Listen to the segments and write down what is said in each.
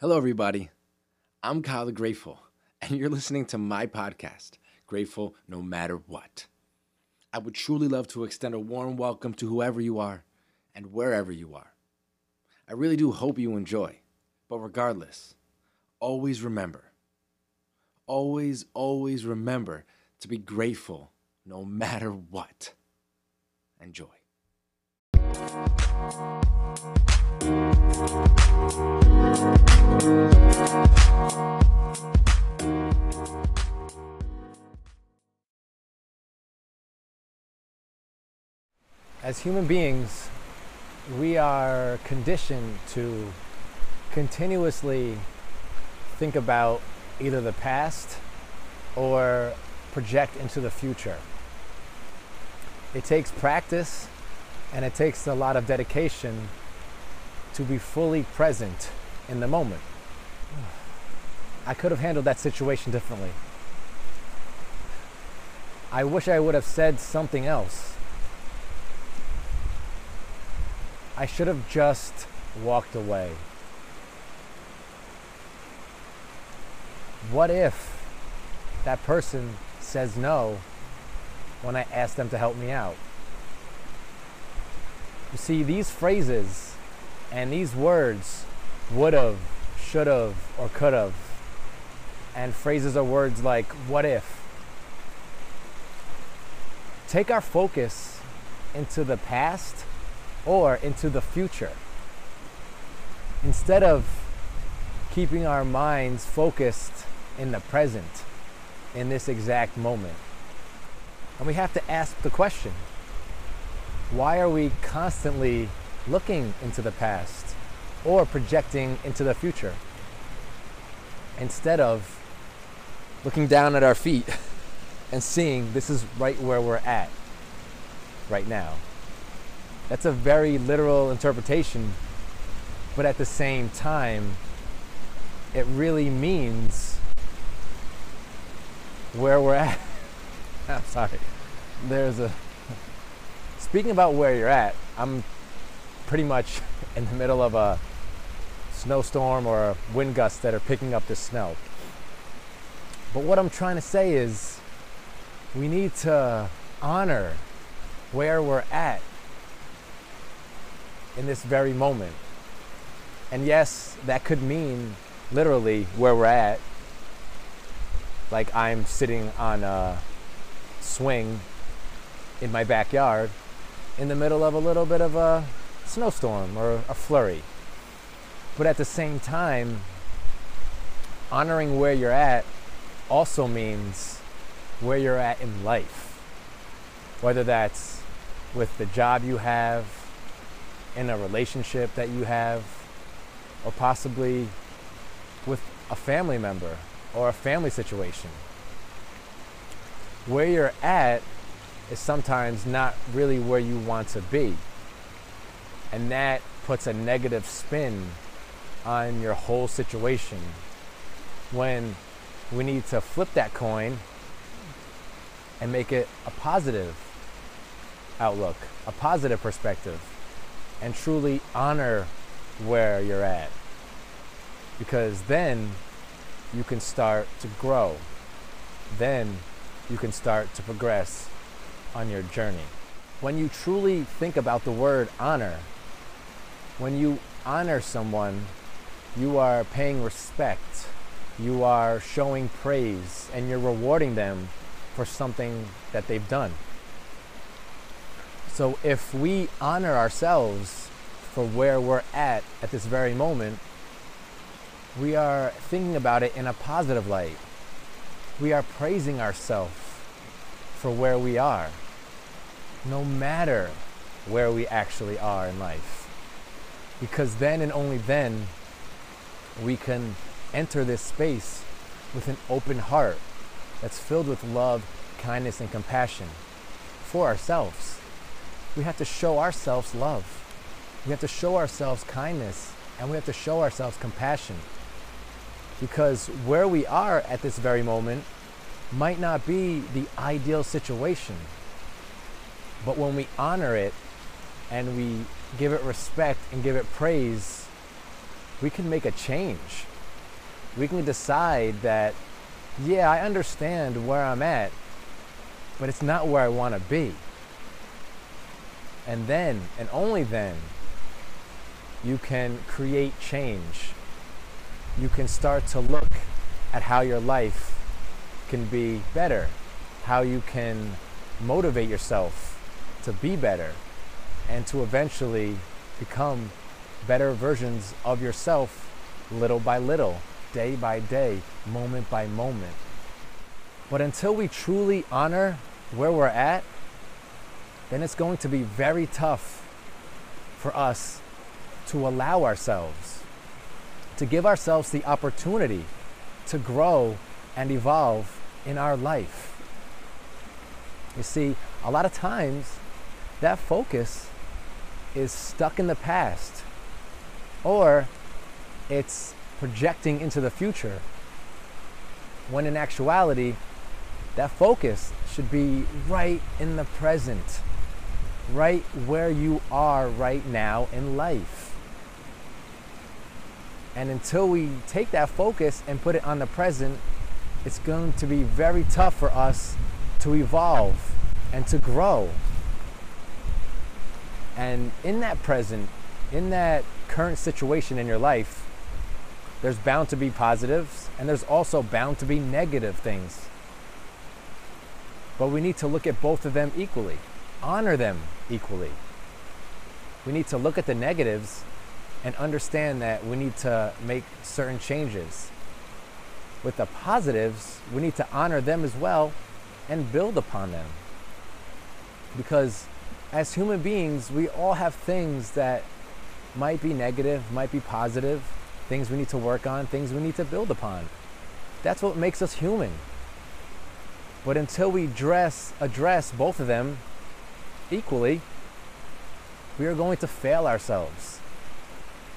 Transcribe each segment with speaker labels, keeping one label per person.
Speaker 1: Hello, everybody. I'm Kyle Grateful, and you're listening to my podcast, Grateful No Matter What. I would truly love to extend a warm welcome to whoever you are and wherever you are. I really do hope you enjoy, but regardless, always remember, always, always remember to be grateful no matter what. Enjoy.
Speaker 2: As human beings, we are conditioned to continuously think about either the past or project into the future. It takes practice and it takes a lot of dedication to be fully present in the moment. I could have handled that situation differently. I wish I would have said something else. I should have just walked away. What if that person says no when I ask them to help me out? You see, these phrases and these words would have, should have, or could have, and phrases or words like what if. Take our focus into the past or into the future. Instead of keeping our minds focused in the present, in this exact moment. And we have to ask the question why are we constantly looking into the past or projecting into the future instead of looking down at our feet and seeing this is right where we're at right now? That's a very literal interpretation, but at the same time, it really means where we're at. I'm sorry. There's a. Speaking about where you're at, I'm pretty much in the middle of a snowstorm or a wind gust that are picking up the snow. But what I'm trying to say is we need to honor where we're at in this very moment. And yes, that could mean literally where we're at. Like I'm sitting on a swing in my backyard in the middle of a little bit of a snowstorm or a flurry. But at the same time, honoring where you're at also means where you're at in life. Whether that's with the job you have, in a relationship that you have, or possibly with a family member or a family situation. Where you're at is sometimes not really where you want to be. And that puts a negative spin on your whole situation when we need to flip that coin and make it a positive outlook, a positive perspective, and truly honor where you're at. Because then you can start to grow. Then you can start to progress on your journey. When you truly think about the word honor, when you honor someone, you are paying respect, you are showing praise, and you're rewarding them for something that they've done. So if we honor ourselves for where we're at at this very moment, we are thinking about it in a positive light. We are praising ourselves for where we are, no matter where we actually are in life. Because then and only then we can enter this space with an open heart that's filled with love, kindness, and compassion for ourselves. We have to show ourselves love. We have to show ourselves kindness and we have to show ourselves compassion. Because where we are at this very moment might not be the ideal situation. But when we honor it and we give it respect and give it praise, we can make a change. We can decide that, yeah, I understand where I'm at, but it's not where I want to be. And then, and only then, you can create change. You can start to look at how your life can be better, how you can motivate yourself to be better, and to eventually become better versions of yourself little by little, day by day, moment by moment. But until we truly honor where we're at, then it's going to be very tough for us to allow ourselves, to give ourselves the opportunity to grow and evolve in our life. You see, a lot of times that focus is stuck in the past or it's projecting into the future when in actuality that focus should be right in the present right where you are right now in life. And until we take that focus and put it on the present it's going to be very tough for us to evolve and to grow and in that present in that current situation in your life, there's bound to be positives and there's also bound to be negative things. But we need to look at both of them equally, honor them equally. We need to look at the negatives and understand that we need to make certain changes. With the positives, we need to honor them as well and build upon them. Because as human beings, we all have things that might be negative, might be positive, things we need to work on, things we need to build upon. That's what makes us human. But until we dress, address both of them equally, we are going to fail ourselves.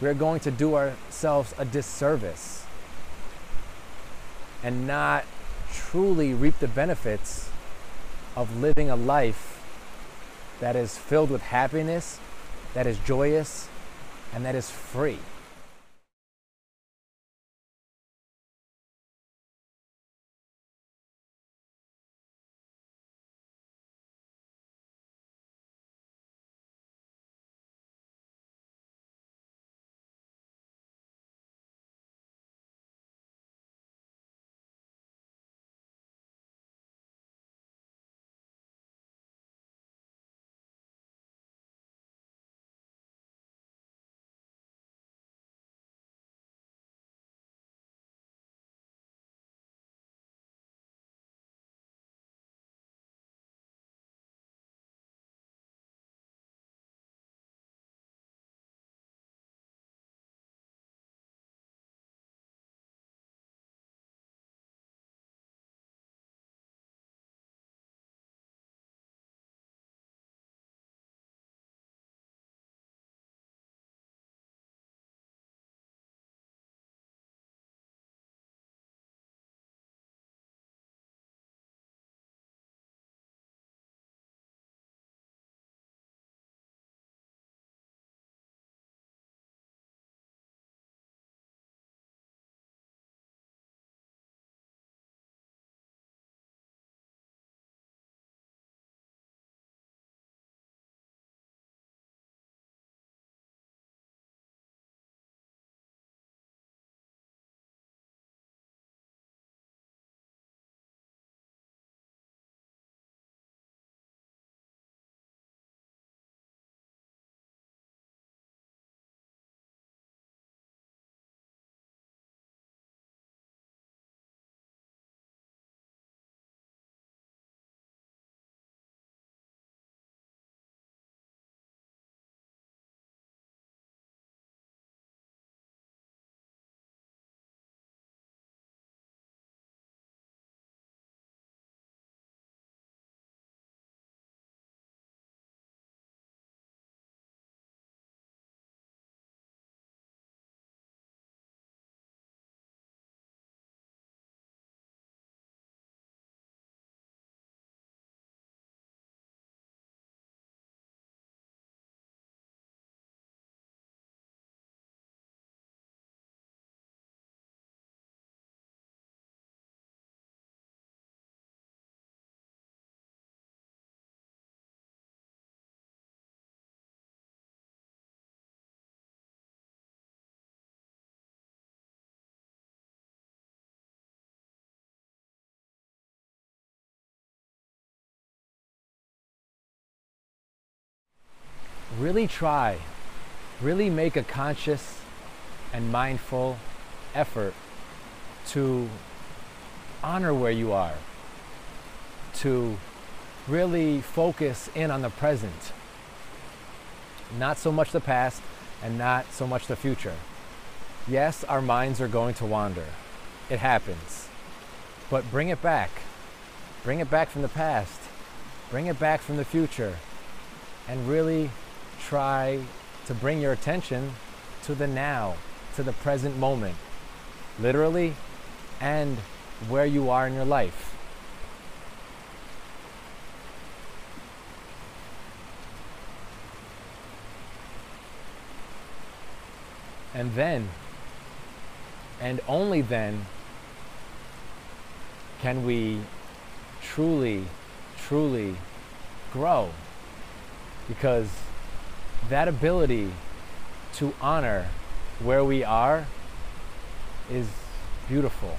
Speaker 2: We are going to do ourselves a disservice and not truly reap the benefits of living a life that is filled with happiness, that is joyous, and that is free. Really try, really make a conscious and mindful effort to honor where you are, to really focus in on the present, not so much the past and not so much the future. Yes, our minds are going to wander. It happens. But bring it back. Bring it back from the past. Bring it back from the future. And really try to bring your attention to the now, to the present moment, literally and where you are in your life. And then, and only then, can we truly, truly grow. Because that ability to honor where we are is beautiful.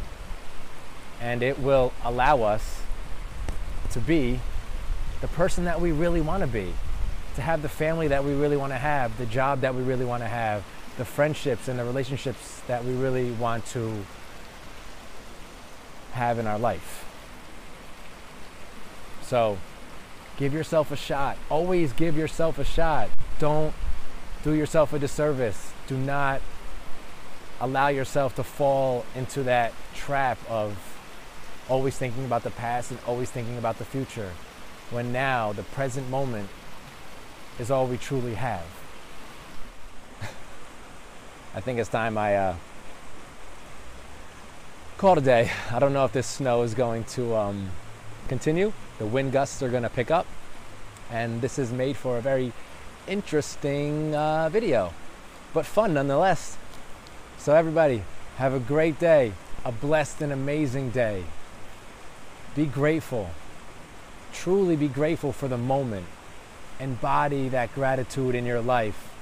Speaker 2: And it will allow us to be the person that we really want to be, to have the family that we really want to have, the job that we really want to have, the friendships and the relationships that we really want to have in our life. So give yourself a shot. Always give yourself a shot. Don't do yourself a disservice. Do not allow yourself to fall into that trap of always thinking about the past and always thinking about the future when now the present moment is all we truly have. I think it's time I uh, call today. I don't know if this snow is going to um, continue. The wind gusts are going to pick up, and this is made for a very interesting uh, video, but fun nonetheless. So, everybody, have a great day, a blessed and amazing day. Be grateful. Truly be grateful for the moment. Embody that gratitude in your life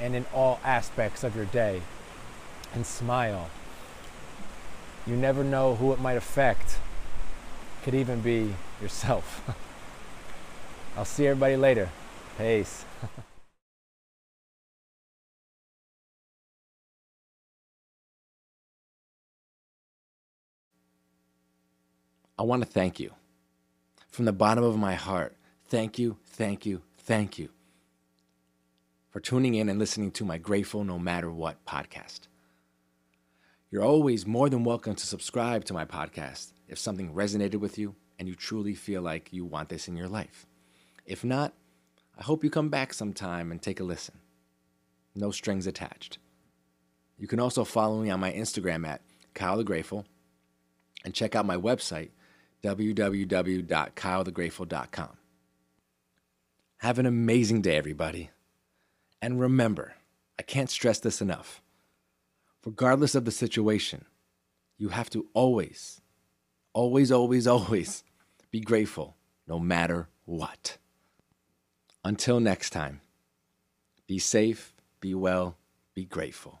Speaker 2: and in all aspects of your day. And smile. You never know who it might affect. Could even be yourself. I'll see everybody later. Peace.
Speaker 1: I want to thank you. From the bottom of my heart, thank you, thank you, thank you for tuning in and listening to my Grateful No Matter What podcast. You're always more than welcome to subscribe to my podcast if something resonated with you and you truly feel like you want this in your life. If not, I hope you come back sometime and take a listen. No strings attached. You can also follow me on my Instagram at Kyle the Grateful and check out my website, www.kylethegrateful.com. Have an amazing day, everybody. And remember, I can't stress this enough regardless of the situation, you have to always, always, always, always be grateful no matter what. Until next time, be safe, be well, be grateful.